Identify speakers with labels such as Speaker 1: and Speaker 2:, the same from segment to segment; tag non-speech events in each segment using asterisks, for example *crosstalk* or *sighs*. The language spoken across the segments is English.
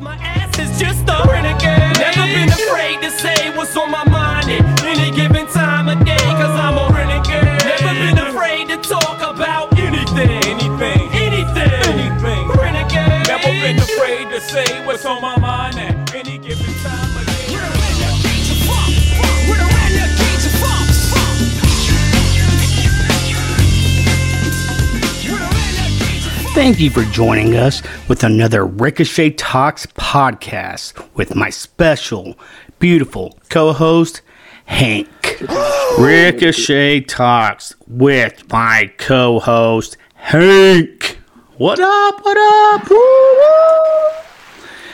Speaker 1: My ass is just a renegade. Never been afraid to say what's on my mind at any given time of day, cause I'm a renegade. Never been afraid to talk about anything, anything, anything, anything. Renegade. Never been afraid to say what's on my mind
Speaker 2: Thank you for joining us with another Rickochet Talks podcast with my special, beautiful co host, Hank. *gasps* Rickochet Talks with my co host, Hank. What up? What up?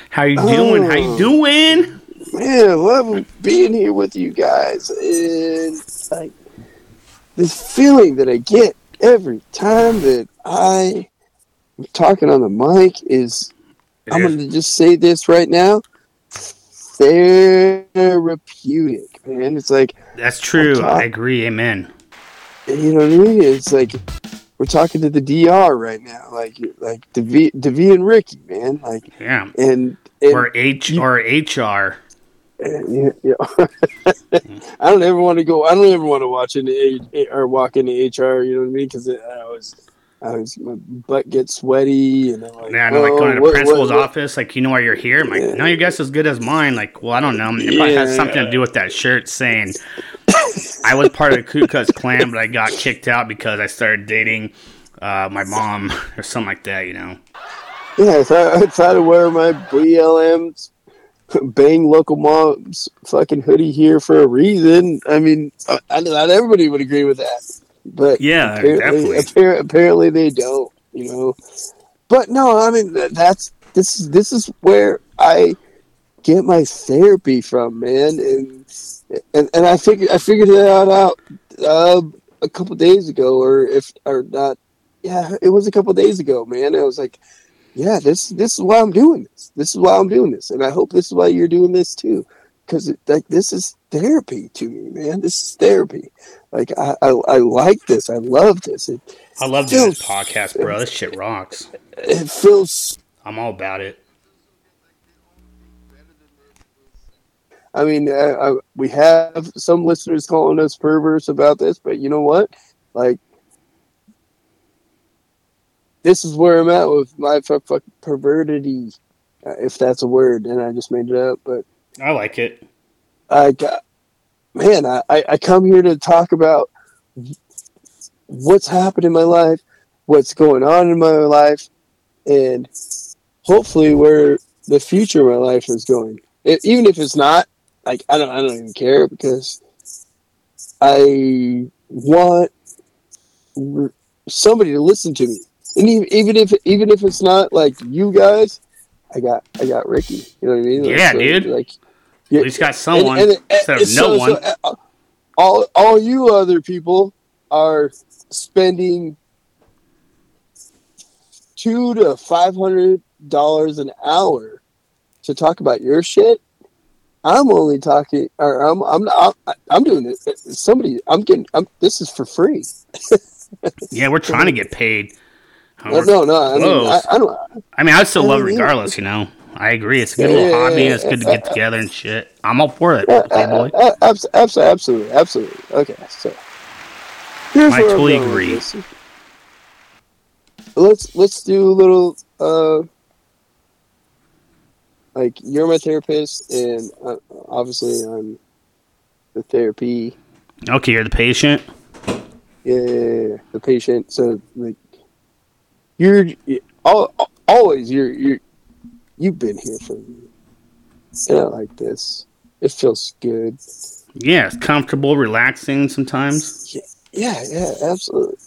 Speaker 2: How you doing? How you oh. doing?
Speaker 3: Man, I love being here with you guys, and like this feeling that I get every time that I talking on the mic is. I'm going to just say this right now. Therapeutic, man. It's like
Speaker 2: That's true.
Speaker 3: I'm
Speaker 2: I agree. Amen.
Speaker 3: you know what I mean. It's like we're talking to the DR right now, like like Davi, Davi and Ricky, man. Like
Speaker 2: Yeah.
Speaker 3: and, and
Speaker 2: Or H or HR. *laughs* *laughs*
Speaker 3: I don't ever want to go. I don't ever want to watch into A, or walk into HR. You know what I mean? Because I was, I was, my butt gets sweaty, and I'm like,
Speaker 2: Yeah, I know, like
Speaker 3: oh,
Speaker 2: going to the
Speaker 3: what-
Speaker 2: principal's
Speaker 3: what- what-
Speaker 2: office, like you know why you're here. I'm like,
Speaker 3: Yeah.
Speaker 2: no, your guess is good as mine. Like, well, I don't know. It probably has
Speaker 3: Yeah.
Speaker 2: something to do with that shirt saying I was part of the Ku Klux Klan, but I got kicked out because I started dating uh, my mom *laughs* or something like that. You know?
Speaker 3: Yeah, I thought, I thought to wear my BLM's bang local moms fucking hoodie here for a reason. I mean, I, I, not everybody would agree with that, but
Speaker 2: Yeah,
Speaker 3: apparently, appar- apparently they don't. You know, but no, I mean that's this is this is where I get my therapy from, man, and and, and I figured I figured it out out uh, a couple days ago, or if or not, yeah, it was a couple days ago, man. I was like, yeah, this this is why I'm doing this. This is why I'm doing this, and I hope this is why you're doing this too, because like this is therapy to me, man. This is therapy. Like I, I, I like this. I love this. It,
Speaker 2: I love doing this podcast, bro. This shit rocks.
Speaker 3: it feels
Speaker 2: I'm all about it.
Speaker 3: I mean, uh, uh, we have some listeners calling us perverts about this, but you know what? Like, this is where I'm at with my fuck, fuck pervertity, uh, if that's a word, and I just made it up. But
Speaker 2: I like it.
Speaker 3: I got, man, I, I come here to talk about what's happened in my life, what's going on in my life, and hopefully where the future of my life is going. E- even if it's not, like I don't, I don't even care because I want somebody to listen to me, and even, even if even if it's not like you guys, I got I got Ricky. You know what I mean? Like,
Speaker 2: Yeah,
Speaker 3: so,
Speaker 2: dude.
Speaker 3: Like,
Speaker 2: At least got someone
Speaker 3: and- and-
Speaker 2: instead of
Speaker 3: and
Speaker 2: no
Speaker 3: so-
Speaker 2: one.
Speaker 3: so, uh, all, all you other people are spending two to five hundred dollars an hour to talk about your shit. I'm only talking, or I'm, I'm, I'm, I'm doing this. Somebody, I'm getting, I'm, this is for free. *laughs*
Speaker 2: yeah, we're trying to get paid.
Speaker 3: No, no, no. I mean, I. I don't.
Speaker 2: I mean, I still love it
Speaker 3: Yeah.
Speaker 2: regardless, you know. I agree. It's a good
Speaker 3: Yeah,
Speaker 2: little
Speaker 3: yeah,
Speaker 2: hobby.
Speaker 3: yeah,
Speaker 2: and It's good to get together and shit. I'm all for it, Playboy.
Speaker 3: uh, abs- abs- absolutely, absolutely. Okay, so here's
Speaker 2: I totally agree.
Speaker 3: Let's let's do a little. Uh, like you're my therapist, and uh, obviously I'm the therapy.
Speaker 2: Okay, you're the patient.
Speaker 3: Yeah, the patient. So like, you're al- always you're you're you've been here for me, and I like this. It feels good.
Speaker 2: Yeah, it's comfortable, relaxing sometimes.
Speaker 3: Yeah, yeah, yeah absolutely.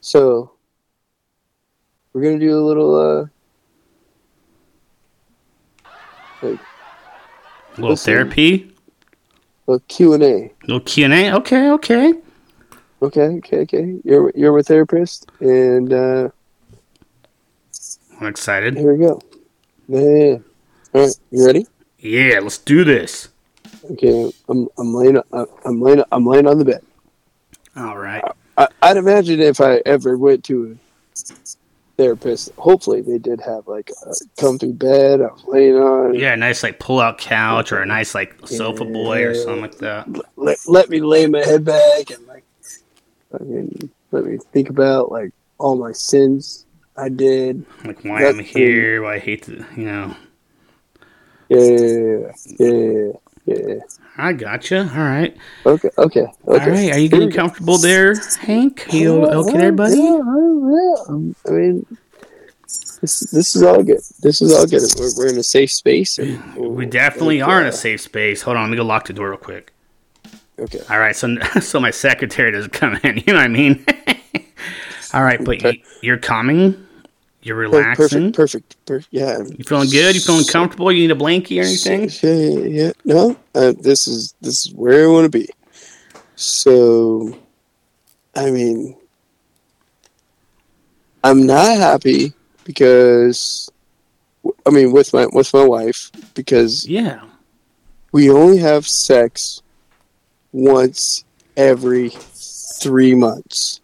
Speaker 3: So we're gonna do a little uh like
Speaker 2: A little
Speaker 3: Listen.
Speaker 2: therapy,
Speaker 3: a Q and A.
Speaker 2: little Q and A. Okay, okay.
Speaker 3: Okay, okay, okay. You're you're my therapist, and uh,
Speaker 2: I'm excited.
Speaker 3: here we go. Yeah. All right, you ready?
Speaker 2: Yeah, let's do this.
Speaker 3: Okay, I'm I'm laying uh, I'm laying I'm laying on the bed.
Speaker 2: All right.
Speaker 3: I, I'd imagine if I ever went to a therapist. Hopefully, they did have like a comfy bed I was laying on.
Speaker 2: Yeah, a nice like pull out couch or a nice like sofa boy or something like that.
Speaker 3: Let, let me lay my head back and like, I mean, let me think about like all my sins I did.
Speaker 2: Like why
Speaker 3: That's
Speaker 2: I'm here, why I hate to, you know.
Speaker 3: Yeah, yeah, yeah.
Speaker 2: I gotcha. All right.
Speaker 3: Okay, okay, okay.
Speaker 2: All right. Are you getting comfortable there, Hank? Are you okay there, buddy?
Speaker 3: Yeah, yeah. Um, I mean, this this is all good. This is all good. We're, we're in a safe space.
Speaker 2: We definitely are in
Speaker 3: uh,
Speaker 2: a safe space. Hold on, let me go lock the door real quick.
Speaker 3: Okay.
Speaker 2: All right, so *laughs* so my secretary doesn't come in. *laughs* You know what I mean? *laughs* All right, but you,
Speaker 3: Okay.
Speaker 2: you're calming. You're relaxing.
Speaker 3: perfect, perfect, perfect. Yeah.
Speaker 2: You feeling good? You feeling comfortable? You need a blankie or anything?
Speaker 3: Yeah, yeah, yeah. No, uh, this is this is where I want to be. So, I mean, I'm not happy because, I mean, with my with my wife because
Speaker 2: Yeah.
Speaker 3: we only have sex once every three months.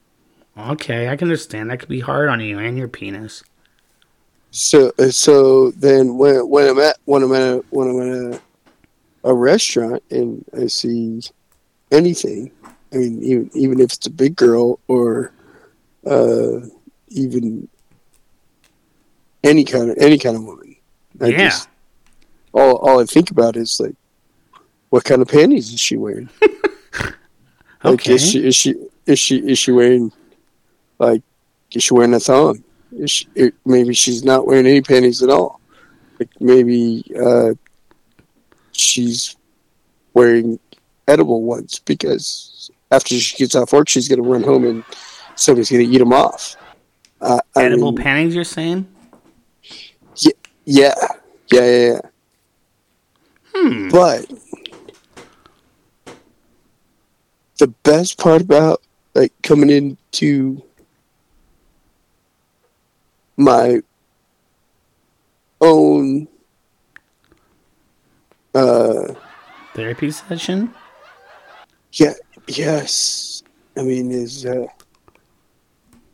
Speaker 2: Okay, I can understand. That could be hard on you and your penis.
Speaker 3: So uh, so then when when I'm at when I'm at a, when I'm at a, a restaurant and I see anything, I mean even even if it's a big girl or uh, even any kind of any kind of woman, I
Speaker 2: Yeah.
Speaker 3: just all all I think about is like what kind of panties is she wearing? *laughs* Like
Speaker 2: Okay.
Speaker 3: is she is she is she is she wearing like is she wearing a thong? She, it, maybe she's not wearing any panties at all. Like maybe uh, she's wearing edible ones because after she gets off work, she's gonna run home and somebody's gonna eat them off. Uh, I
Speaker 2: Edible
Speaker 3: mean,
Speaker 2: panties, you're saying?
Speaker 3: yeah, yeah, yeah, yeah.
Speaker 2: Hmm.
Speaker 3: But the best part about like coming into my own uh
Speaker 2: Therapy session?
Speaker 3: yeah yes i mean is uh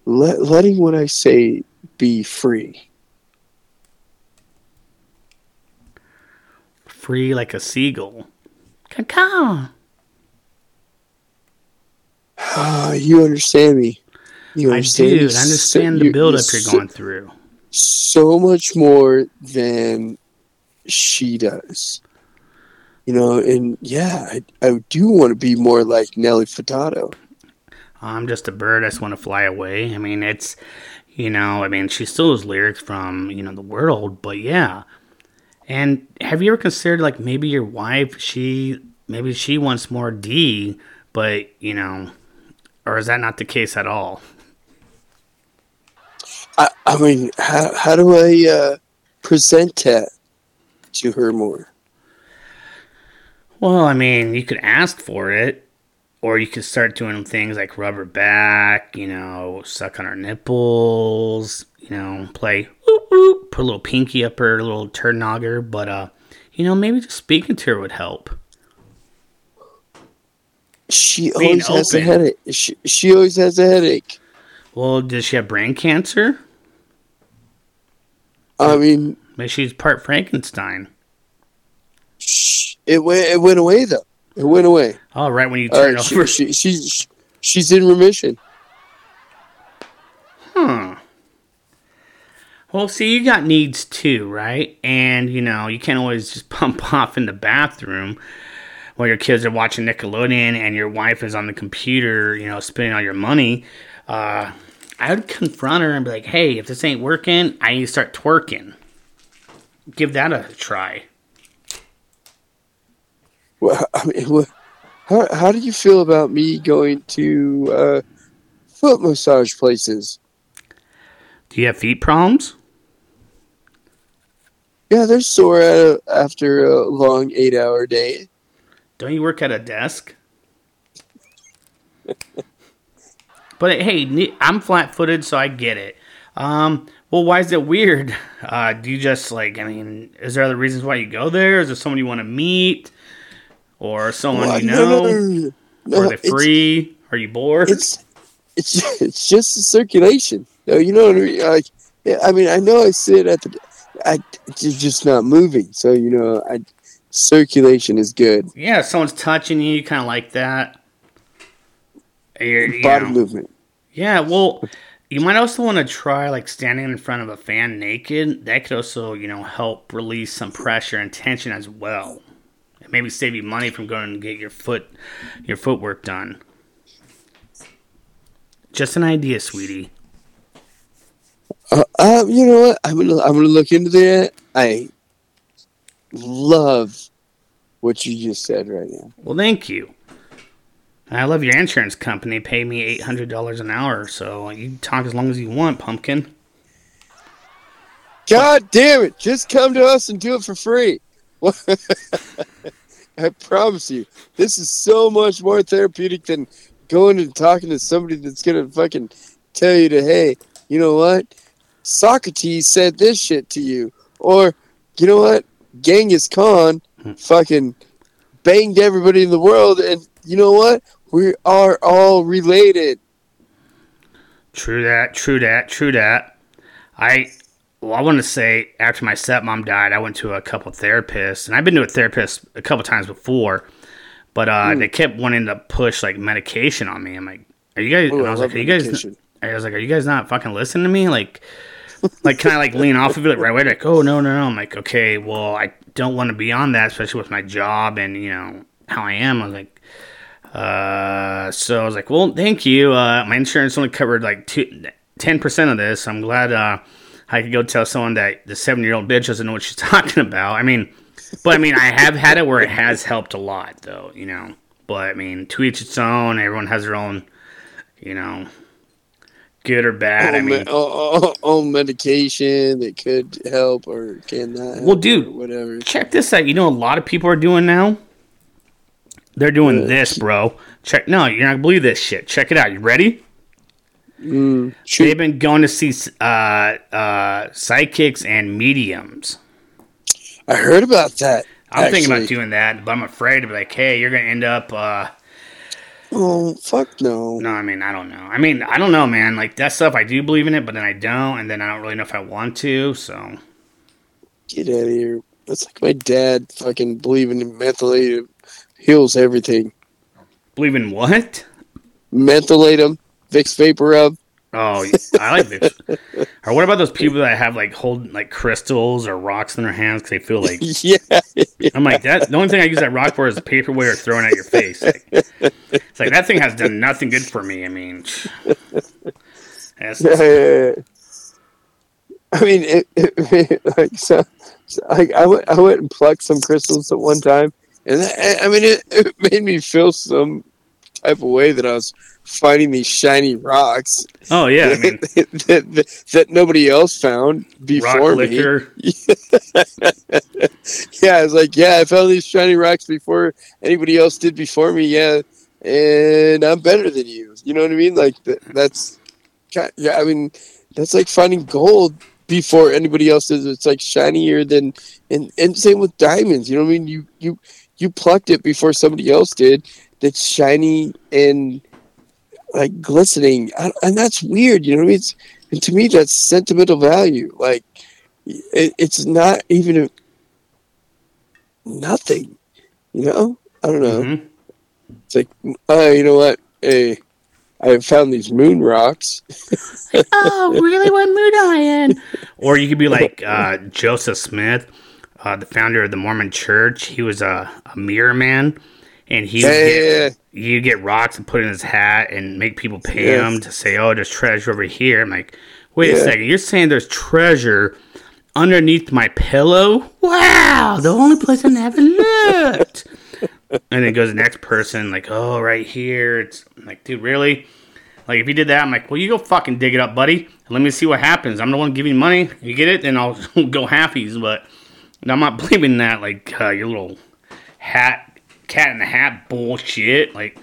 Speaker 3: let, letting what i say be free
Speaker 2: Free like a seagull. Caw.
Speaker 3: ah you understand me you
Speaker 2: I do. I
Speaker 3: so-
Speaker 2: understand the buildup
Speaker 3: you
Speaker 2: you're
Speaker 3: so-
Speaker 2: going through.
Speaker 3: so much more than she does. You know, and yeah, I, I do want to be more like Nelly Furtado.
Speaker 2: I'm just a bird. I just want to fly away. I mean, it's, you know, I mean, she still has lyrics from, you know, the world, but yeah. And have you ever considered, like, maybe your wife, she, maybe she wants more D, but, you know, or is that not the case at all?
Speaker 3: I, I mean, how, how do I uh, present that to her more?
Speaker 2: Well, I mean, you could ask for it, or you could start doing things like rub her back, you know, suck on her nipples, you know, play whoop, whoop, put a little pinky up her little turd nogger. But, uh, you know, maybe just speaking to her would help.
Speaker 3: She
Speaker 2: Being
Speaker 3: always has a headache. She, she always has a headache.
Speaker 2: Well, does she have brain cancer?
Speaker 3: I mean,
Speaker 2: Maybe she's part Frankenstein.
Speaker 3: it went it went away though. It went away.
Speaker 2: Oh, right when you turn
Speaker 3: she,
Speaker 2: over.
Speaker 3: she, she's she's in remission.
Speaker 2: Huh. Well, see, you got needs too, right? And, you know, you can't always just *laughs* pump off in the bathroom while your kids are watching Nickelodeon and your wife is on the computer, you know, spending all your money. Uh, I would confront her and be like, hey, if this ain't working, I need to start twerking. Give that a try.
Speaker 3: Well, I mean, what, how how do you feel about me going to uh, foot massage places?
Speaker 2: Do you have feet problems?
Speaker 3: Yeah, they're sore a- after a long eight-hour day.
Speaker 2: Don't you work at a desk? *laughs* but hey, I'm flat-footed, so I get it. Um, well, why is it weird? *laughs* Uh, do you just like? I mean, is there other reasons why you go there? Is there someone you want to meet, or someone
Speaker 3: Well,
Speaker 2: you know?
Speaker 3: no, no, no.
Speaker 2: Are they free? Are you bored?
Speaker 3: It's, it's *laughs* it's just the circulation. No, you know what I mean. Like I mean, I know I sit at the, I it's just not moving. So you know, I circulation is good.
Speaker 2: Yeah, someone's touching you, you kind of like that. You're,
Speaker 3: Body
Speaker 2: know.
Speaker 3: movement.
Speaker 2: Yeah, well, you might also want to try like standing in front of a fan naked. That could also, you know, help release some pressure and tension as well. And maybe save you money from going to get your foot your footwork done. Just an idea, sweetie.
Speaker 3: Uh, uh, you know what? I'm gonna I'm gonna look into that. I love what you just said right now.
Speaker 2: Well, thank you. I love your insurance company. Pay me eight hundred dollars an hour, so you talk as long as you want, pumpkin.
Speaker 3: God damn it! Just come to us and do it for free. *laughs* I promise you, this is so much more therapeutic than going and talking to somebody that's gonna fucking tell you to, hey, you know what? Socrates said this shit to you, or you know what? Genghis Khan hmm. fucking banged everybody in the world, and you know what? We are all related.
Speaker 2: True that, true that, true that. I well, I want to say after my stepmom died, I went to a couple therapists, and I've been to a therapist a couple times before, but uh,
Speaker 3: Hmm.
Speaker 2: they kept wanting to push like medication on me. I'm like, are you guys?
Speaker 3: Ooh,
Speaker 2: and
Speaker 3: I
Speaker 2: I was
Speaker 3: love
Speaker 2: like, are you guys? I was like, are you guys not fucking listening to me? Like, like can I like lean off of it like, right away? Like, oh no, no, no. I'm like, okay, well, I don't want to be on that, especially with my job and you know how I am. I was like. Uh, so I was like, well, thank you. Uh, my insurance only covered like two, 10% of this. I'm glad, uh, I could go tell someone that the seven year old bitch doesn't know what she's *laughs* talking about. I mean, but I mean, I have had it where it has helped a lot though, you know, but I mean, to each its own, everyone has their own, you know, good or bad. I
Speaker 3: own,
Speaker 2: mean,
Speaker 3: medication that could help or cannot help
Speaker 2: Well, dude,
Speaker 3: whatever.
Speaker 2: check this out. You know, a lot of people are doing now. They're doing this, bro. Check. No, you're not gonna believe this shit. Check it out. You ready?
Speaker 3: Shoot.
Speaker 2: They've been going to see uh, uh, psychics and mediums.
Speaker 3: I heard about that.
Speaker 2: I'm thinking about doing that, but I'm afraid to be like, hey, you're gonna end up. Uh,
Speaker 3: Oh fuck no!
Speaker 2: no, I mean, I don't know. I mean, I don't know, man. Like that stuff, I do believe in it, but then I don't, and then I don't really know if I want to. So,
Speaker 3: Get out of here! That's like my dad fucking believing in mentholatum heals everything.
Speaker 2: believe in what?
Speaker 3: Mentholatum, Vicks Vapor Rub.
Speaker 2: Oh, I like this. *laughs* or what about those people that have like hold like crystals or rocks in their hands because they feel like *laughs*
Speaker 3: yeah,
Speaker 2: I'm like that. The only thing I use that rock for is paperweight or throwing at your face. Like, it's like that thing has done nothing good for me. I mean, that's-
Speaker 3: yeah. I mean, it, it, *laughs* like so, so like I went, I went and plucked some crystals at one time, and that, I mean, it, *laughs* it made me feel some type of way that I was finding these shiny rocks
Speaker 2: oh yeah, I *laughs* mean,
Speaker 3: that, that, that nobody else found before me. *laughs* Yeah, I was like, yeah, I found these shiny rocks before anybody else did before me. Yeah, and I'm better than you. You know what I mean? Like th- that's, yeah. I mean, that's like finding gold before anybody else does. It's like shinier than, and and same with diamonds. You know what I mean? You you you plucked it before somebody else did. That's shiny and like glistening, I- and that's weird. You know what I mean? It's, and to me, that's sentimental value. Like it, it's not even a, nothing. You know? I don't know.
Speaker 2: Mhm.
Speaker 3: It's like, uh, you know what? Hey, I have found these moon rocks. *laughs*
Speaker 2: Oh, really? What mood am I in? Or you could be like uh, Joseph Smith, uh, the founder of the Mormon Church. He was a, a mirror man, and he
Speaker 3: Yeah, yeah,
Speaker 2: get, you get rocks and put in his hat and make people pay
Speaker 3: Yeah.
Speaker 2: him to say, "Oh, there's treasure over here." I'm like, wait a second, you're saying there's treasure underneath my pillow? Wow, the only place I never looked. *laughs* and then goes the next person, like, oh, right here. It's I'm like, dude, really? Like, if you did that, I'm like, well, you go fucking dig it up, buddy, let me see what happens. I'm the one giving money. You get it, then I'll *laughs* go halfies. But I'm not *laughs* believing that, like, uh, your little hat, cat in the hat bullshit. Like,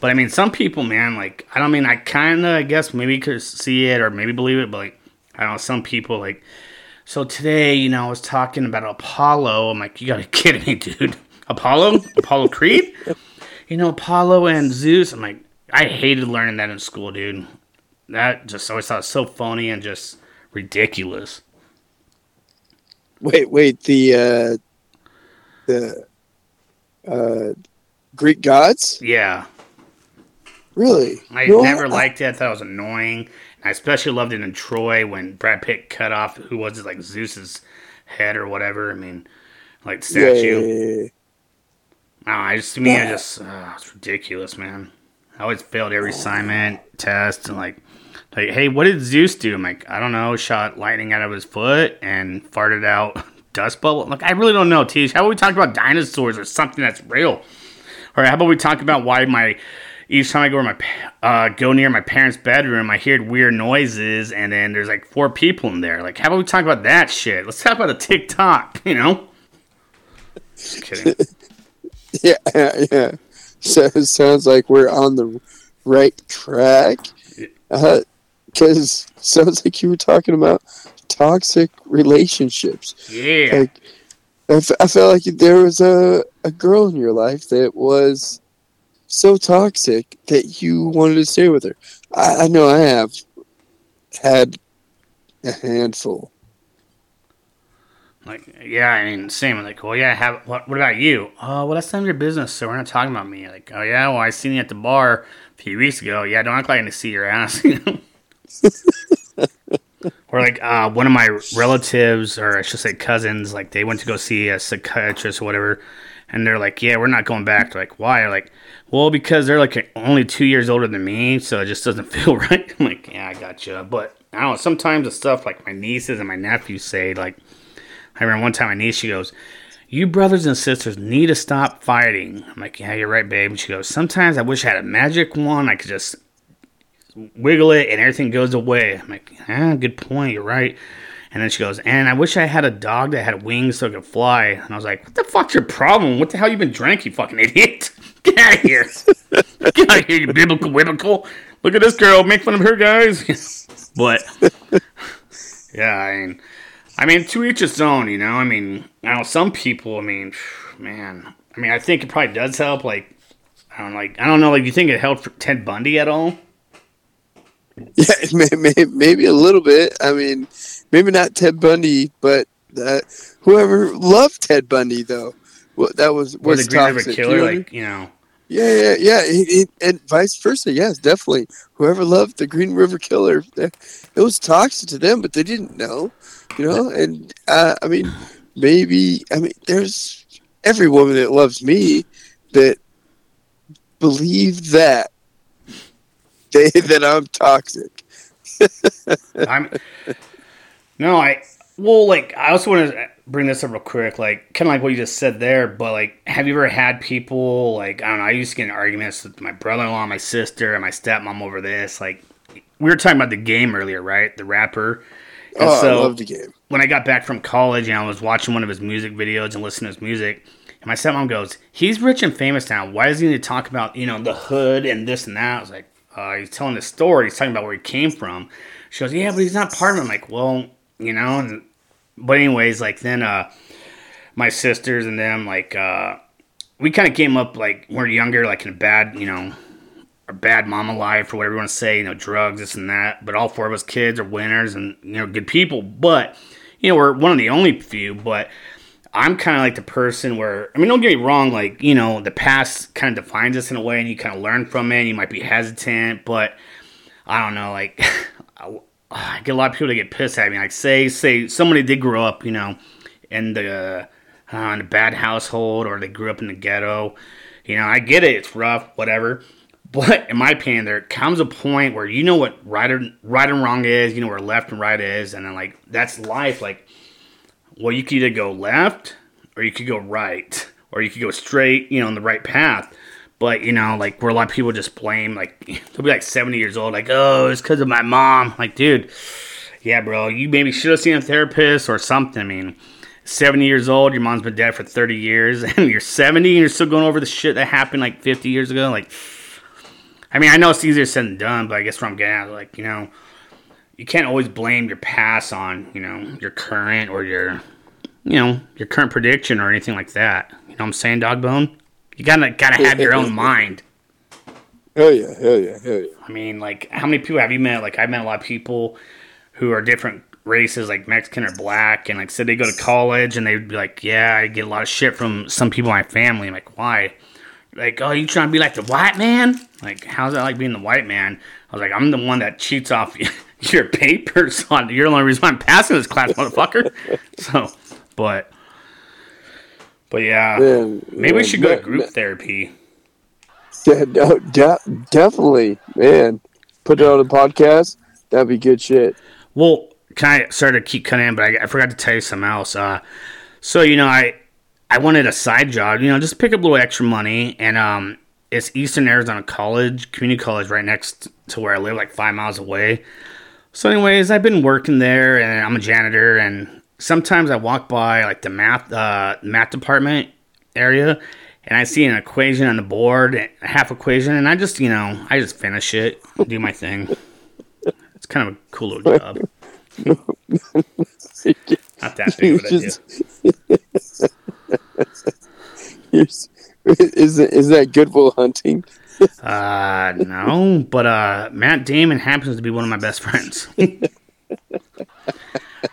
Speaker 2: but I mean, some people, man, like, I don't mean, I kind of, I guess, maybe could see it or maybe believe it, but like, I don't know, some people, like, so today, you know, I was talking about Apollo. I'm like, you gotta *laughs* kidding me, dude. Apollo? Apollo Creed? You know, Apollo and Zeus. I'm like, I hated learning that in school, dude. That just always thought so phony and just ridiculous.
Speaker 3: Wait, wait, the uh, the uh, Greek gods?
Speaker 2: Yeah,
Speaker 3: Really?
Speaker 2: I
Speaker 3: No,
Speaker 2: never
Speaker 3: I-
Speaker 2: liked it. I thought it was annoying. I especially loved it in Troy when Brad Pitt cut off who was it like Zeus's head or whatever. I mean, like statue.
Speaker 3: yeah, yeah, yeah.
Speaker 2: I just to me, I just uh, it's ridiculous, man. I always failed every assignment, test, and like, like, hey, what did Zeus do? I'm like, I don't know. Shot lightning out of his foot and farted out *laughs* dust bubble. Like, I really don't know. Tish, how about we talk about dinosaurs or something that's real? Or how about we talk about why my each time I go my uh, go near my parents' bedroom, I hear weird noises, and then there's like four people in there. Like, how about we talk about that shit? Let's talk about a TikTok, *laughs* you know? Just kidding. *laughs*
Speaker 3: Yeah, yeah, yeah. So it sounds like we're on the right track. Because sounds like you were talking about toxic relationships.
Speaker 2: Yeah.
Speaker 3: Like, I, f- I felt like there was a, a girl in your life that was so toxic that you wanted to stay with her. I, I know I have had a handful.
Speaker 2: Like, yeah, I mean, same. Like, well, yeah, have what? What about you? Oh, well, that's none of your business. So we're not talking about me. Like, oh yeah, well, I seen you at the bar a few weeks ago. Yeah, don't act like I didn't see your ass. *laughs* You know. *laughs* or like, uh, one of my relatives, or I should say cousins, like they went to go see a psychiatrist or whatever, and they're like, yeah, we're not going back. They're like, why? like, well, because they're like only two years older than me, so it just doesn't *laughs* feel right. I'm like, yeah, I gotcha. But I don't know. Sometimes the stuff like my nieces and my nephews say, like. I remember one time my niece, she goes, You brothers and sisters need to stop fighting. I'm like, Yeah, you're right, babe. And she goes, Sometimes I wish I had a magic wand. I could just wiggle it and everything goes away. I'm like, Ah, good point. You're right. And then she goes, And I wish I had a dog that had wings so it could fly. And I was like, What the fuck's your problem? What the hell you been drinking, you fucking idiot? *laughs* Get out of here. *laughs* Get out of here, you biblical biblical. Look at this girl. Make fun of her, guys. *laughs* but, yeah, I mean. I mean, to each its own, you know. I mean, I know some people. I mean, man. I mean, I think it probably does help. Like, I don't like. I don't know. Like, you think it helped Ted Bundy at all?
Speaker 3: Yeah, *laughs* may, may, maybe a little bit. I mean, maybe not Ted Bundy, but that whoever loved Ted Bundy though, well, that was
Speaker 2: Or
Speaker 3: was
Speaker 2: the Green River
Speaker 3: toxic. You know what I mean?
Speaker 2: Like, you know.
Speaker 3: Yeah, yeah, yeah, it, it, and vice versa. Yes, definitely. Whoever loved the Green River Killer, it was toxic to them, but they didn't know, you know. And uh, I mean, maybe I mean, there's every woman that loves me that believe that they that I'm toxic. *laughs*
Speaker 2: I'm. No, I. Well, like, I also want to bring this up real quick. Like, kind of like what you just said there, but like, have you ever had people like I don't know? I used to get in arguments with my brother-in-law, my sister, and my stepmom over this. Like, we were talking about the game earlier, right? The rapper. And
Speaker 3: Oh,
Speaker 2: so-
Speaker 3: I love the game.
Speaker 2: when I got back from college and I was watching one of his music videos and listening to his music, and my stepmom goes, "He's rich and famous now. Why does he need to talk about you know the hood and this and that?" I was like, uh, "He's telling the story. He's talking about where he came from." She goes, "Yeah, but he's not part of it." I'm like, "Well, you know." And, but anyways, like then uh, my sisters and them like uh, we kind of came up like when we we're younger, like in a bad you know a bad mama life or whatever you want to say, you know, drugs, this and that. But all four of us kids are winners and, you know, good people. But, you know, we're one of the only few. But I'm kind of like the person where, I mean, don't get me wrong, like, you know, the past kind of defines us in a way and you kind of learn from it. And you might be hesitant, but I don't know, like, *laughs* I, get a lot of people that get pissed at me. Like, say, say somebody did grow up, you know, in the, uh, in a bad household or they grew up in the ghetto. You know, I get it. It's rough, whatever. But in my opinion, there comes a point where you know what right and right and wrong is, you know where left and right is, and then like that's life. Like, well, you could either go left or you could go right, or you could go straight, you know, on the right path. But you know, like where a lot of people just blame, like *laughs* they'll be like seventy years old, like oh, it's because of my mom. Like, dude, yeah, bro, you maybe should have seen a therapist or something. I mean, 70 years old, your mom's been dead for 30 years, *laughs* and you're 70 and you're still going over the shit that happened like 50 years ago. Like, I mean, I know it's easier said than done, but I guess what I'm getting at, like, you know, you can't always blame your past on, you know, your current or your, you know, your current prediction or anything like that. You know what I'm saying, dog bone? You gotta gotta have your own mind.
Speaker 3: Hell yeah, hell yeah, hell yeah.
Speaker 2: I mean, like, how many people have you met? Like, I've met a lot of people who are different races, like Mexican or black, and like said they go to college, and they'd be like, "Yeah, I get a lot of shit from some people in my family." I'm like, "Why?" Like, "Oh, you trying to be like the white man?" Like, how's that like being the white man? I was like, "I'm the one that cheats off *laughs* *laughs* your papers on. You're the only reason I'm passing this class, motherfucker." *laughs* so, but, but yeah,
Speaker 3: Man,
Speaker 2: maybe we should go to group
Speaker 3: man.
Speaker 2: therapy.
Speaker 3: Yeah, no, de- definitely, man. Put it on a podcast. That'd be good shit.
Speaker 2: Well, can I sorry to keep cutting in, but I, I forgot to tell you something else. Uh, so you know, I I wanted a side job, you know, just pick up a little extra money, and um, it's Eastern Arizona College, community college, right next to where I live, like five miles away. So, anyways, I've been working there, and I'm a janitor, and sometimes I walk by like the math uh, math department area, and I see an equation on the board, a half equation, and I just you know I just finish it, do my thing. It's kind of a cool little *laughs* job. Not that big of a deal. *laughs*
Speaker 3: Just- Is is that Good Will Hunting?
Speaker 2: Uh, no, but uh, Matt Damon happens to be one of my best friends.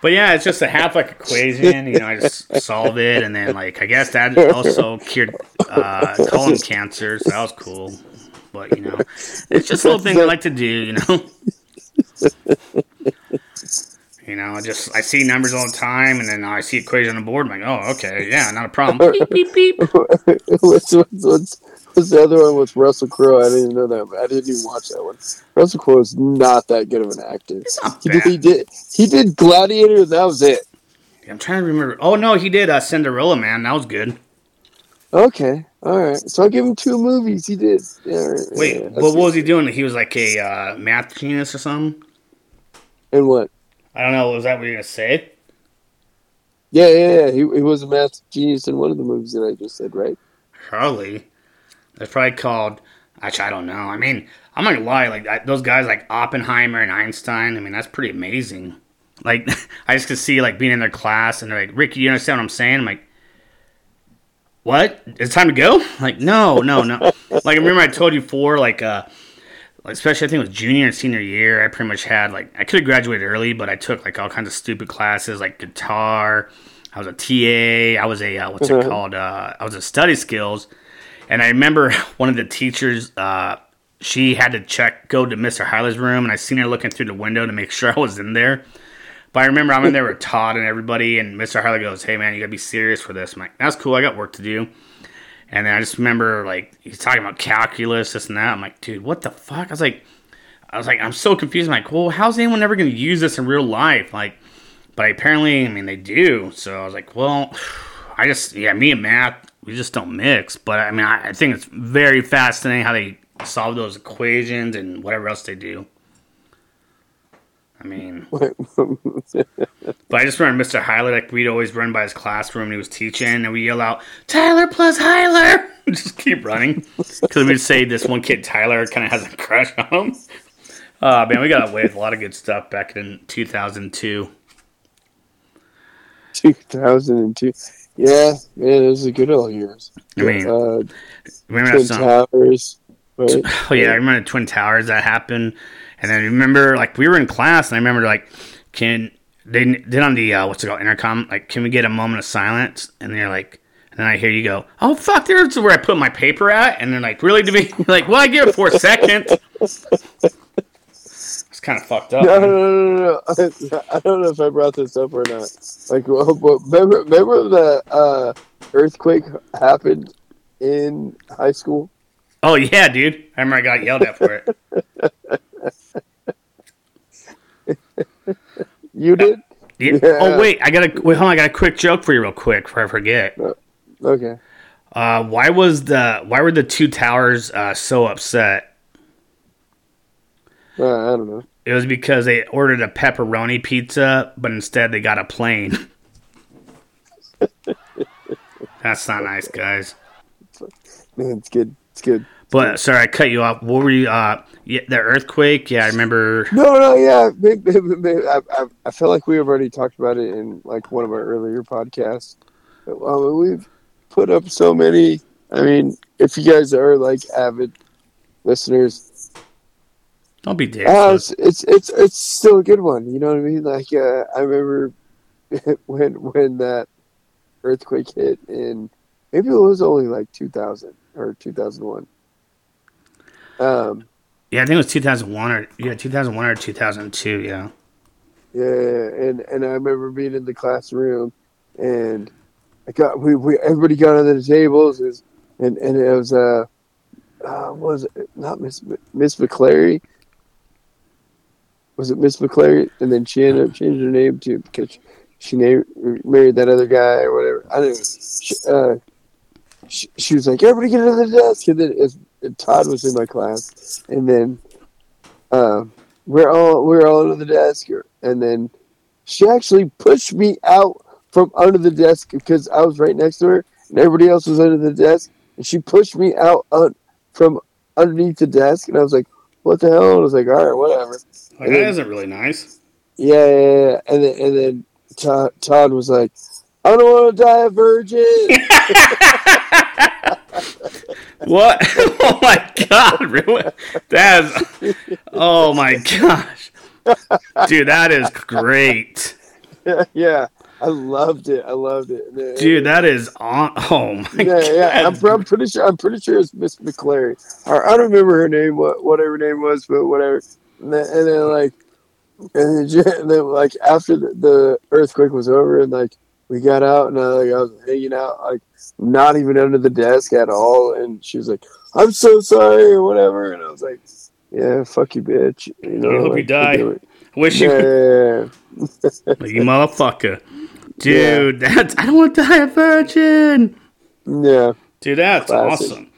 Speaker 2: but yeah, it's just a half like equation. You know, I just solve it, and then like I guess that also cured uh, colon cancer, so that was cool. But you know, it's just a little thing I like to do. You know. You know, I just I see numbers all the time, and then I see equation on the board. I'm like, oh, okay, yeah, not a problem. Beep, beep, beep. *laughs*
Speaker 3: what's, what's, what's, what's the other one with Russell Crowe? I didn't even know that. I didn't even watch that one. Russell Crowe is not that good of an actor. He did, he did he did Gladiator. and That was it.
Speaker 2: I'm trying to remember. Oh no, he did uh, Cinderella Man. That was good.
Speaker 3: Okay, all right. So I'll give him two movies. He did. Yeah, right,
Speaker 2: Wait,
Speaker 3: yeah,
Speaker 2: what, what was he doing? He was like a uh, math genius or something.
Speaker 3: And what?
Speaker 2: I don't know. Was that what you were gonna say?
Speaker 3: Yeah, yeah, yeah. He, he was a math genius in one of the movies that I just said, right?
Speaker 2: Probably. It's probably called. Actually, I don't know. I mean, I'm not gonna lie. Like I, those guys, like Oppenheimer and Einstein. I mean, that's pretty amazing. Like *laughs* I just could see like being in their class and they're like, "Ricky, you understand what I'm saying?" I'm like, "What? It's time to go?" *laughs* Like, no, no, no. like I remember I told you before, like uh. Especially, I think it was junior and senior year. I pretty much had like I could have graduated early, but I took like all kinds of stupid classes, like guitar. I was a TA. I was a uh, what's it
Speaker 3: Mhm.
Speaker 2: called? Uh, I was a study skills. And I remember *laughs* one of the teachers, uh, she had to check, go to Mr. Hyler's room, and I seen her looking through the window to make *laughs* sure I was in there. But I remember I'm in there with Todd and everybody, and Mr. Hyler goes, "Hey man, you gotta be serious for this." I'm like, "That's cool. I got work to do." And then I just remember like he's talking about calculus, this and that. I'm like, "Dude, what the fuck?" I was like, I was like, I'm so confused. I'm like, "Well, how's anyone ever gonna use this in real life?" Like, but apparently, I mean, they do. So I was like, "Well, *sighs* I just yeah, me and math, we just don't mix." But I mean, I, I think it's very fascinating how they solve those equations and whatever else they do. I mean, *laughs* but I just remember Mr. Hyler, like we'd always run by his classroom and he was teaching, and we yell out, "Tyler plus Hyler!" *laughs* just keep running *laughs* because we'd say this one kid Tyler kind of has a crush on him. Uh, man, we got away with a lot of good stuff back in 2002.
Speaker 3: 2002. Yeah, man, those are good old years.
Speaker 2: I mean,
Speaker 3: uh,
Speaker 2: Remember
Speaker 3: Twin
Speaker 2: song?
Speaker 3: Towers. Right? *laughs*
Speaker 2: Oh yeah, I remember the Twin Towers that happened, and then I remember like we were in class, and I remember like, can they did on the uh, what's it called intercom? Like, can we get a moment of silence? And they're like, and I hear you go, oh fuck, there's where I put my paper at, and they're like, really to be *laughs* like, well, I give it for a second. *laughs* It's kind of fucked up.
Speaker 3: No, no, no, no, no. *laughs* I don't know if I brought this up or not. Like, *laughs* remember, remember the uh, earthquake happened in high school?
Speaker 2: Oh yeah, dude. I remember I got yelled at for it. *laughs*
Speaker 3: You did?
Speaker 2: Yeah.
Speaker 3: Yeah.
Speaker 2: Oh wait, I got a wait. Hold on, I got a quick joke for you, real quick, before I forget.
Speaker 3: Okay.
Speaker 2: Uh, why was the why were the two towers uh, so upset?
Speaker 3: Uh, I don't know.
Speaker 2: It was because they ordered a pepperoni pizza, but instead they got a plane. *laughs* That's not nice, guys.
Speaker 3: Man, it's good. It's good.
Speaker 2: But sorry, I cut you off. What were you? Uh, yeah, the earthquake. Yeah, I remember.
Speaker 3: No, no, yeah. I, I, I feel like we have already talked about it in like one of our earlier podcasts. Well, we've put up so many. I mean, if you guys are like avid listeners,
Speaker 2: Don't be dick.
Speaker 3: Uh, it's, it's it's it's still a good one. You know what I mean? Like uh, I remember *laughs* when when that earthquake hit in maybe it was only like 2000 or 2001. Um,
Speaker 2: yeah, I think it was 2001 or yeah, 2001 or 2002. Yeah.
Speaker 3: Yeah, and and I remember being in the classroom, and I got we, we everybody got under the tables, and and it was uh, uh was it not Miss Miss McClary? Was it Miss McClary? And then she ended up changing her name to because she named, married that other guy or whatever. I don't. She, uh, she, she was like, "Everybody get under the desk," and then as Todd was in my class, and then. Uh, we're all we're all under the desk and then she actually pushed me out from under the desk because I was right next to her and everybody else was under the desk and she pushed me out un- from underneath the desk and I was like what the hell and I was like all right whatever
Speaker 2: like, that isn't really nice
Speaker 3: yeah, yeah, yeah. and then and then Todd, Todd was like I don't want to die a virgin *laughs* *laughs*
Speaker 2: What? *laughs* Oh my god! Really? That's. Oh my gosh, dude, that is great.
Speaker 3: yeah, I loved it. I loved it,
Speaker 2: dude. That is on. Oh my.
Speaker 3: Yeah, god. yeah. I'm, I'm, pretty sure. I'm pretty sure it's Miss McClary. Or I don't remember her name. What whatever her name was, but whatever. And then, and then like, and then, *laughs* like after the, earthquake was over, and like we got out and uh, like, I was hanging out, like not even under the desk at all. And she was like, "I'm so sorry" or whatever. And I was like, "Yeah, fuck you, bitch." You know,
Speaker 2: I hope
Speaker 3: like,
Speaker 2: you die. Wish you,
Speaker 3: yeah. *laughs*
Speaker 2: you motherfucker, dude. Yeah. That's I don't want to die a virgin.
Speaker 3: Yeah,
Speaker 2: dude, that's Classic. awesome.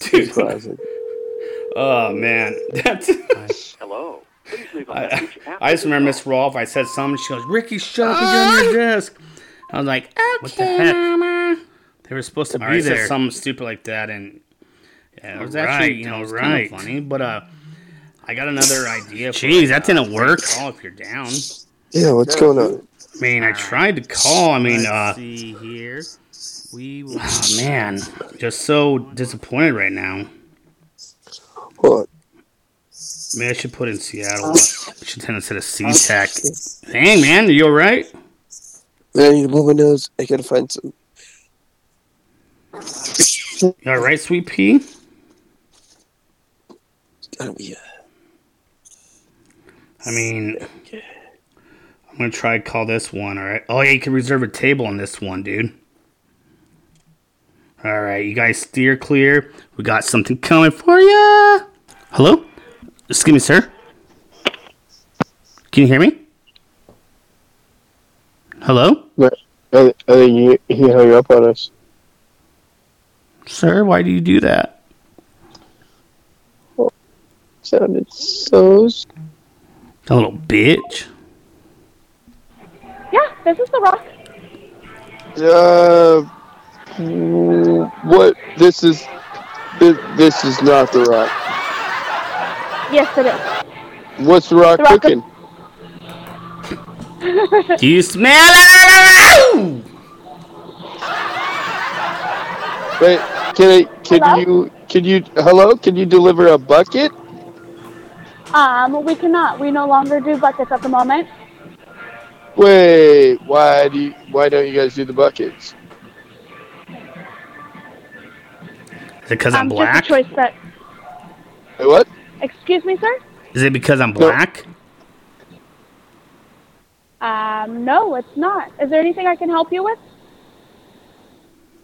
Speaker 2: Dude,
Speaker 3: Classic.
Speaker 2: Oh man, *laughs* that's
Speaker 4: hello.
Speaker 2: I, I, just remember Miss Rolfe. I said something. She goes, "Ricky, shut up and get on your desk." I was like, okay, what the heck? Mama. They were supposed to be right, there. something stupid like that, and yeah, it was right, actually you know right. kind of funny. But uh, I got another idea. Jeez, that didn't work. Call if you're down.
Speaker 3: Yeah, what's going on?
Speaker 2: I mean, I tried to call. I mean, uh,
Speaker 4: see here. We
Speaker 2: will... oh man, just so disappointed right now. Maybe I should put in Seattle. *laughs* I should send instead of SeaTac. Dang, man, are you alright?
Speaker 3: I need to blow my nose. I gotta find some.
Speaker 2: All right, sweet pea.
Speaker 3: Oh yeah.
Speaker 2: I mean, I'm gonna try to call this one. All right. Oh yeah, you can reserve a table on this one, dude. All right, you guys steer clear. We got something coming for you. Hello. Excuse me, sir. Can you hear me? Hello?
Speaker 3: I, I think he, he hung up on us.
Speaker 2: Sir, why do you do that?
Speaker 3: Oh, sounded so.
Speaker 2: A little bitch.
Speaker 5: Yeah, this is the rock.
Speaker 3: Uh, what? This is. This, this is not the rock.
Speaker 5: Yes, it is.
Speaker 3: What's the rock, the rock cooking?
Speaker 2: Do *laughs* you smell it?
Speaker 3: Wait, can I? Can hello? you? Can you? Hello? Can you deliver a bucket?
Speaker 5: Um, we cannot. We no longer do buckets at the moment.
Speaker 3: Wait, why do you? Why don't you guys do the buckets?
Speaker 2: Is it because I'm
Speaker 5: um,
Speaker 2: black?
Speaker 5: Just a choice that.
Speaker 3: Hey, what?
Speaker 5: Excuse me, sir.
Speaker 2: Is it because I'm black? No.
Speaker 5: Um, no, it's not. Is there anything I can help you with?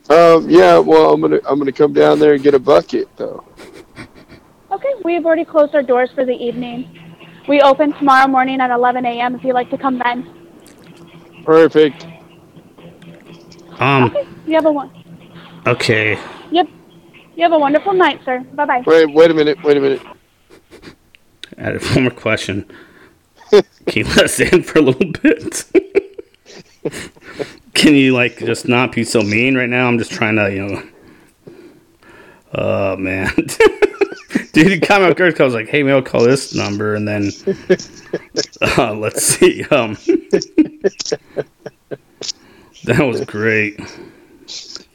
Speaker 3: Um, yeah, well, I'm gonna I'm gonna come down there and get a bucket though.
Speaker 5: Okay, we've already closed our doors for the evening. We open tomorrow morning at 11 a.m. If you'd like to come then.
Speaker 3: Perfect.
Speaker 2: Um.
Speaker 5: Okay, you have a one.
Speaker 2: Okay.
Speaker 5: Yep. You have a wonderful night, sir. Bye bye.
Speaker 3: Wait, wait a minute. Wait a minute.
Speaker 2: Had one more question. Can you let us in for a little bit? *laughs* Can you like just not be so mean right now? I'm just trying to, you know. Oh man, *laughs* dude, off guard. I was like, "Hey, maybe I'll call this number," and then uh, let's see. Um, *laughs* that was great.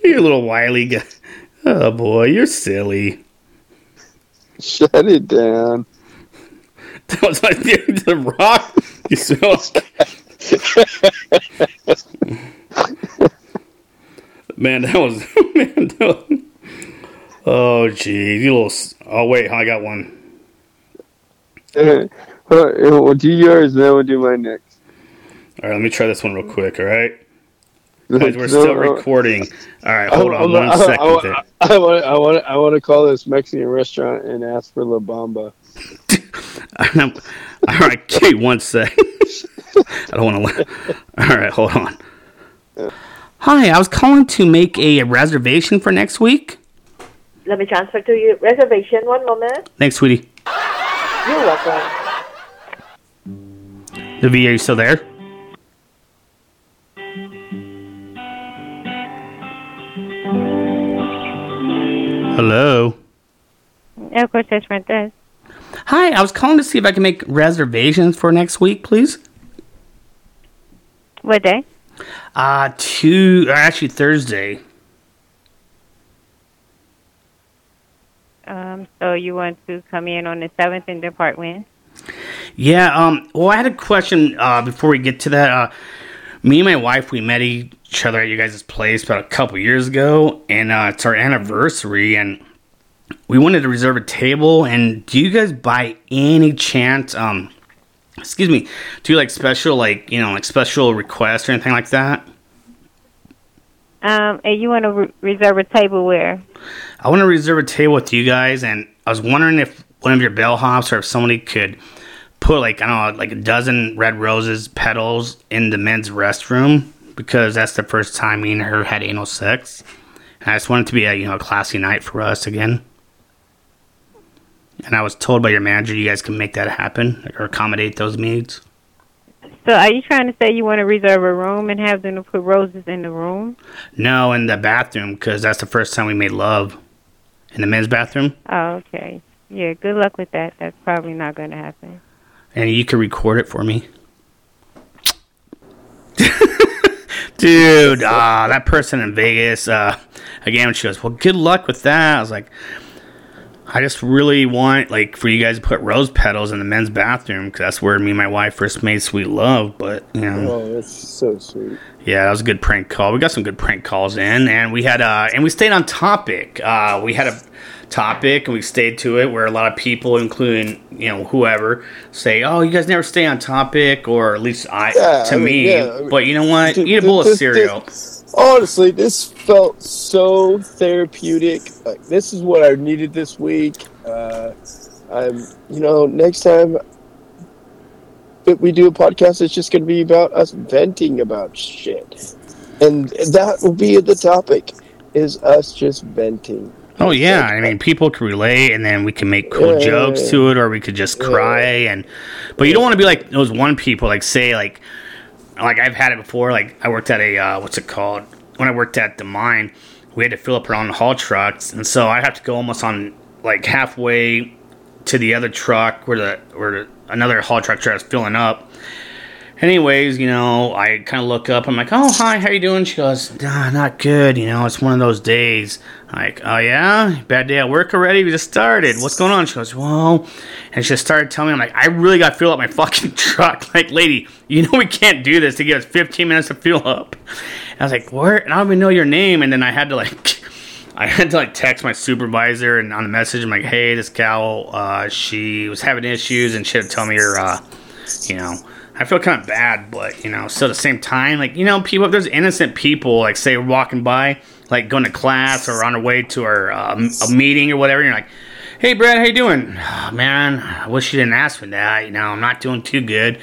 Speaker 2: You're a little wily guy. Oh boy, you're silly.
Speaker 3: Shut it down. *laughs*
Speaker 2: That was like the, the rock. You smell. *laughs* man, that was *laughs* man. That was, oh, gee, you little. Oh wait, I got one.
Speaker 3: Uh, we'll do yours, then we'll do mine next.
Speaker 2: All right, let me try this one real quick. All right, guys, we're
Speaker 3: So,
Speaker 2: still recording. All right, hold on
Speaker 3: I'm-
Speaker 2: one
Speaker 3: I-
Speaker 2: second.
Speaker 3: I,
Speaker 2: there.
Speaker 3: I, want, I want, I want to call this Mexican restaurant and ask for La Bamba.
Speaker 2: I'm- *laughs* all right, okay, one sec. *laughs* I don't want to. All right, hold on. Hi, I was calling to make a reservation for next week.
Speaker 6: Let me transfer to you. Reservation, one moment.
Speaker 2: Thanks, sweetie.
Speaker 6: You're welcome.
Speaker 2: The V, are you still there? Hello.
Speaker 7: Of course, that's front desk.
Speaker 2: Hi, I was calling to see if I can make reservations for next week, please.
Speaker 7: What day?
Speaker 2: Uh, two, actually Thursday.
Speaker 7: Um, so you want to come in on the seventh and depart when?
Speaker 2: Yeah, um, well, I had a question uh, before we get to that. Uh, me and my wife, we met each other at you guys' place about a couple years ago, and uh, it's our anniversary, and we wanted to reserve a table. And do you guys, by any chance, um, excuse me, do you like special, like you know, like special requests or anything like that?
Speaker 7: Um, and you want to re- reserve a table where?
Speaker 2: I want to reserve a table with you guys, and I was wondering if one of your bellhops or if somebody could put like I don't know, like a dozen red roses petals in the men's restroom because that's the first time me and her had anal sex. And I just want it to be a you know a classy night for us again. And I was told by your manager you guys can make that happen or accommodate those needs.
Speaker 7: So are you trying to say you want to reserve a room and have them to put roses in the room?
Speaker 2: No, in the bathroom because that's the first time we made love in the men's bathroom.
Speaker 7: Oh, okay. Yeah, good luck with that. That's probably not going to happen.
Speaker 2: and you can record it for me. *laughs* Dude, uh, that person in Vegas, uh, again, she goes, Well, good luck with that. I was like, I just really want, like, for you guys to put rose petals in the men's bathroom because that's where me and my wife first made sweet love. But, you know,
Speaker 3: Oh, that's so sweet.
Speaker 2: yeah, that was a good prank call. We got some good prank calls in, and we had, uh, and we stayed on topic. Uh, we had a topic and we stayed to it where a lot of people, including, you know, whoever, say, oh, you guys never stay on topic, or at least I,
Speaker 3: Yeah,
Speaker 2: to
Speaker 3: I mean,
Speaker 2: me.
Speaker 3: yeah, I mean,
Speaker 2: but you know what? Eat a bowl of cereal.
Speaker 3: Honestly, this felt so therapeutic. Like this is what I needed this week. Uh, I'm, you know, next time that we do a podcast, it's just going to be about us venting about shit, and that will be the topic. Is us just venting.
Speaker 2: Oh yeah, I mean, people can relate, and then we can make cool
Speaker 3: Yeah,
Speaker 2: jokes
Speaker 3: yeah,
Speaker 2: to it, or we could just cry. And but you don't want to be like those one people, like say like like I've had it before. Like I worked at a uh, what's it called? When I worked at the mine, we had to fill up our own haul trucks, and so I'd have to go almost on like halfway to the other truck where the where another haul truck was filling up. Anyways, you know, I kind of look up. I'm like, "Oh, hi, how you doing?" She goes, nah, "Not good. You know, it's one of those days." Like, "Oh yeah, bad day at work already. We just started. What's going on?" She goes, "Well," and she just started telling me, "I'm like, I really got to fill up my *laughs* fucking truck. Like, lady, you know we can't do this. To give us 15 minutes to fill up." And I was like, "Where?" And I don't even know your name. And then I had to like. *laughs* I had to like text my supervisor and on the message I'm like, hey, this gal, uh, she was having issues and she had to tell me her, uh, you know, I feel kind of bad, but you know, still at the same time, like you know, people, if there's innocent people, like say walking by, like going to class or on our way to our uh, m- a meeting or whatever, and you're like, hey, Brad, how you doing? "Oh, man, I wish you didn't ask for that. You know, I'm not doing too good.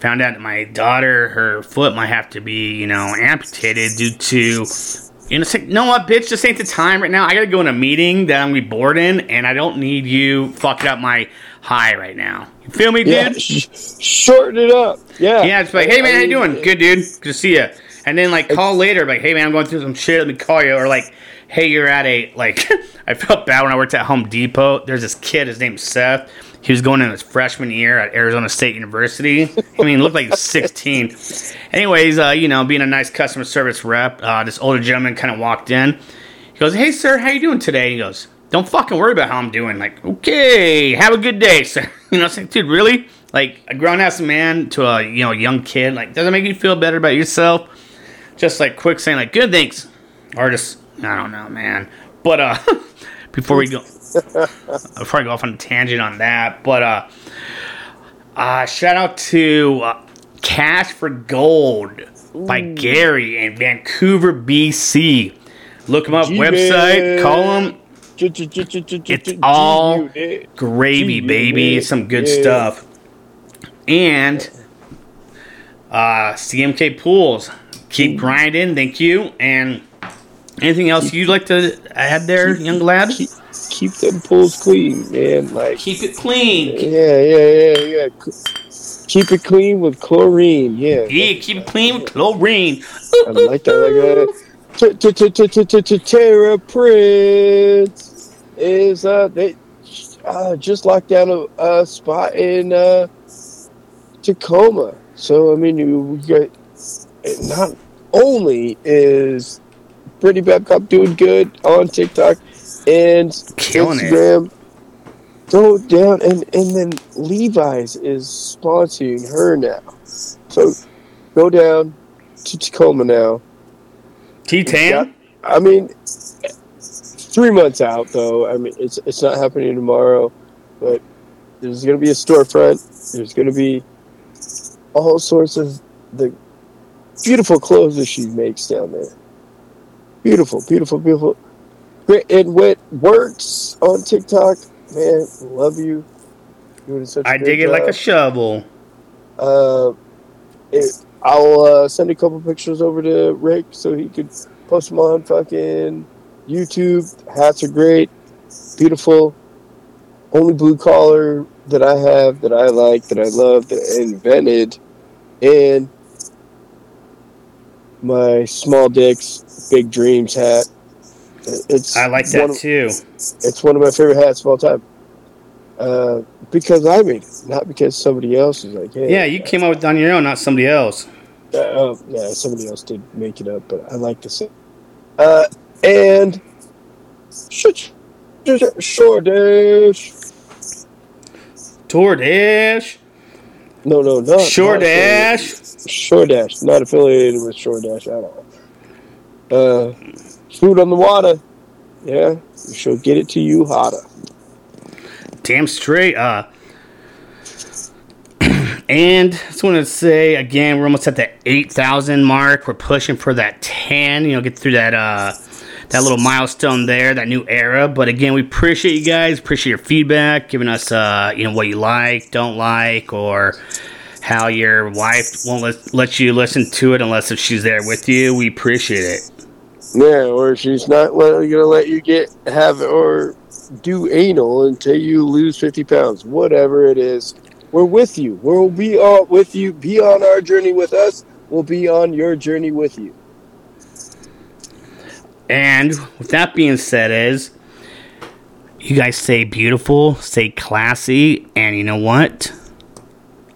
Speaker 2: Found out that my daughter, her foot might have to be, you know, amputated due to you know, say, know what, bitch? This ain't the time right now. I gotta go in a meeting that I'm gonna be bored in, and I don't need you fucking up my high right now. You feel me, dude?
Speaker 3: Yeah, sh- shorten it up. Yeah.
Speaker 2: Yeah, it's like, hey man, how you doing? Good, dude. Good to see you. And then like call later, like, hey man, I'm going through some shit. Let me call you. Or like, hey, you're at a like. *laughs* I felt bad when I worked at Home Depot. There's this kid. His name's Seth. He was going in his freshman year at Arizona State University. I mean, he looked like he was *laughs* 16. Anyways, uh, you know, being a nice customer service rep, uh, this older gentleman kind of walked in. He goes, "Hey, sir, how you doing today?" He goes, "Don't fucking worry about how I'm doing." Like, okay, have a good day, *laughs* sir. You know, I like, dude, really? like a grown ass man to a you know young kid, like does it make you feel better about yourself? Just like quick saying like good thanks, artists. I don't know, man. But uh, *laughs* before we go, *laughs* before I go off on a tangent on that, but uh, uh shout out to uh, Cash for Gold by Gary in Vancouver, BC. Look him up,
Speaker 3: G-Man.
Speaker 2: website, call him. It's all gravy, baby. It's some good
Speaker 3: Yeah.
Speaker 2: stuff. And uh, CMK Pools, keep grinding. Thank you. And anything else you'd like to add there, young lad?
Speaker 3: Keep, keep them pools clean, man. Like,
Speaker 2: Keep it clean.
Speaker 3: yeah, yeah, yeah, yeah. Keep it clean with chlorine. Yeah,
Speaker 2: Yeah, keep it clean with chlorine.
Speaker 3: I like that. Like that. Prince is uh they uh, just locked down a, a spot in uh, Tacoma. So I mean, you not only is Brittany Babcock doing good on TikTok and
Speaker 2: Killing it.
Speaker 3: Instagram. Go down and and then Levi's is sponsoring her now. So go down to Tacoma now.
Speaker 2: T-Tan?
Speaker 3: I mean, three months out though. I mean, it's it's not happening tomorrow, but there's going to be a storefront. There's going to be all sorts of the beautiful clothes that she makes down there. Beautiful, beautiful, beautiful. Great, and what works on TikTok, man, love you. Doing such
Speaker 2: I dig it like a shovel.
Speaker 3: Uh, it, I'll uh, send a couple pictures over to Rick so he could post them on fucking YouTube. Hats are great, beautiful. Only blue collar that I have that I like that I love that I invented, and my small dicks big dreams hat. It's
Speaker 2: I like that
Speaker 3: of-
Speaker 2: too.
Speaker 3: it's one of my favorite hats of all time. Uh, because I made it, not because somebody else is like, hey,
Speaker 2: Yeah, you came up with it on your own, not somebody else.
Speaker 3: uh, oh, yeah, somebody else did make it up, but I like to same. Uh, and sh- sh- short dash.
Speaker 2: Tour Dash.
Speaker 3: No, no, not
Speaker 2: Short
Speaker 3: not
Speaker 2: Dash.
Speaker 3: Not affiliated with Short Dash at all. Uh, food on the water. Yeah, she'll get it to you hotter.
Speaker 2: Damn straight. Uh, *clears throat* and just want to say again, we're almost at the eight thousand mark. We're pushing for that ten. You know, get through that uh, that little milestone there, that new era. But again, we appreciate you guys. Appreciate your feedback, giving us uh, you know what you like, don't like, or how your wife won't let, let you listen to it unless if she's there with you. We appreciate it.
Speaker 3: Yeah, or she's not gonna let you get have or do anal until you lose fifty pounds. Whatever it is, we're with you. We'll be all with you. Be on our journey with us. We'll be on your journey with you.
Speaker 2: And with that being said, is you guys stay beautiful, stay classy, and you know what?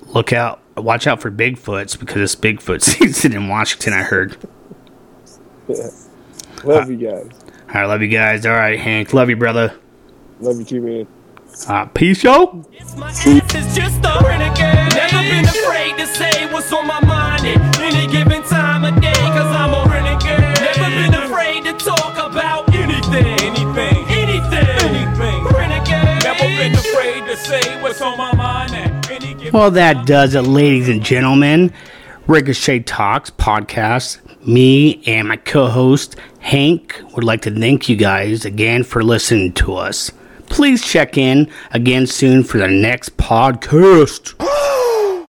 Speaker 2: Look out, watch out for Bigfoots because it's Bigfoot *laughs* season in Washington. I heard.
Speaker 3: Love you guys.
Speaker 2: All right, love you guys. All right, Hank, love you, brother.
Speaker 3: Love you too, man.
Speaker 2: Uh, peace, yo.
Speaker 1: It's my ass is just a renegade. Never been afraid to say what's on my mind at any given time of day. Cause I'm a renegade. Never been afraid to talk about anything. Anything. Anything. Anything. Renegade. Never been afraid to say what's on my
Speaker 2: Well, that does it, ladies and gentlemen. Rickochet Talks podcast. Me and my co host, Hank, would like to thank you guys again for listening to us. Please check in again soon for the next podcast. *gasps* *gasps*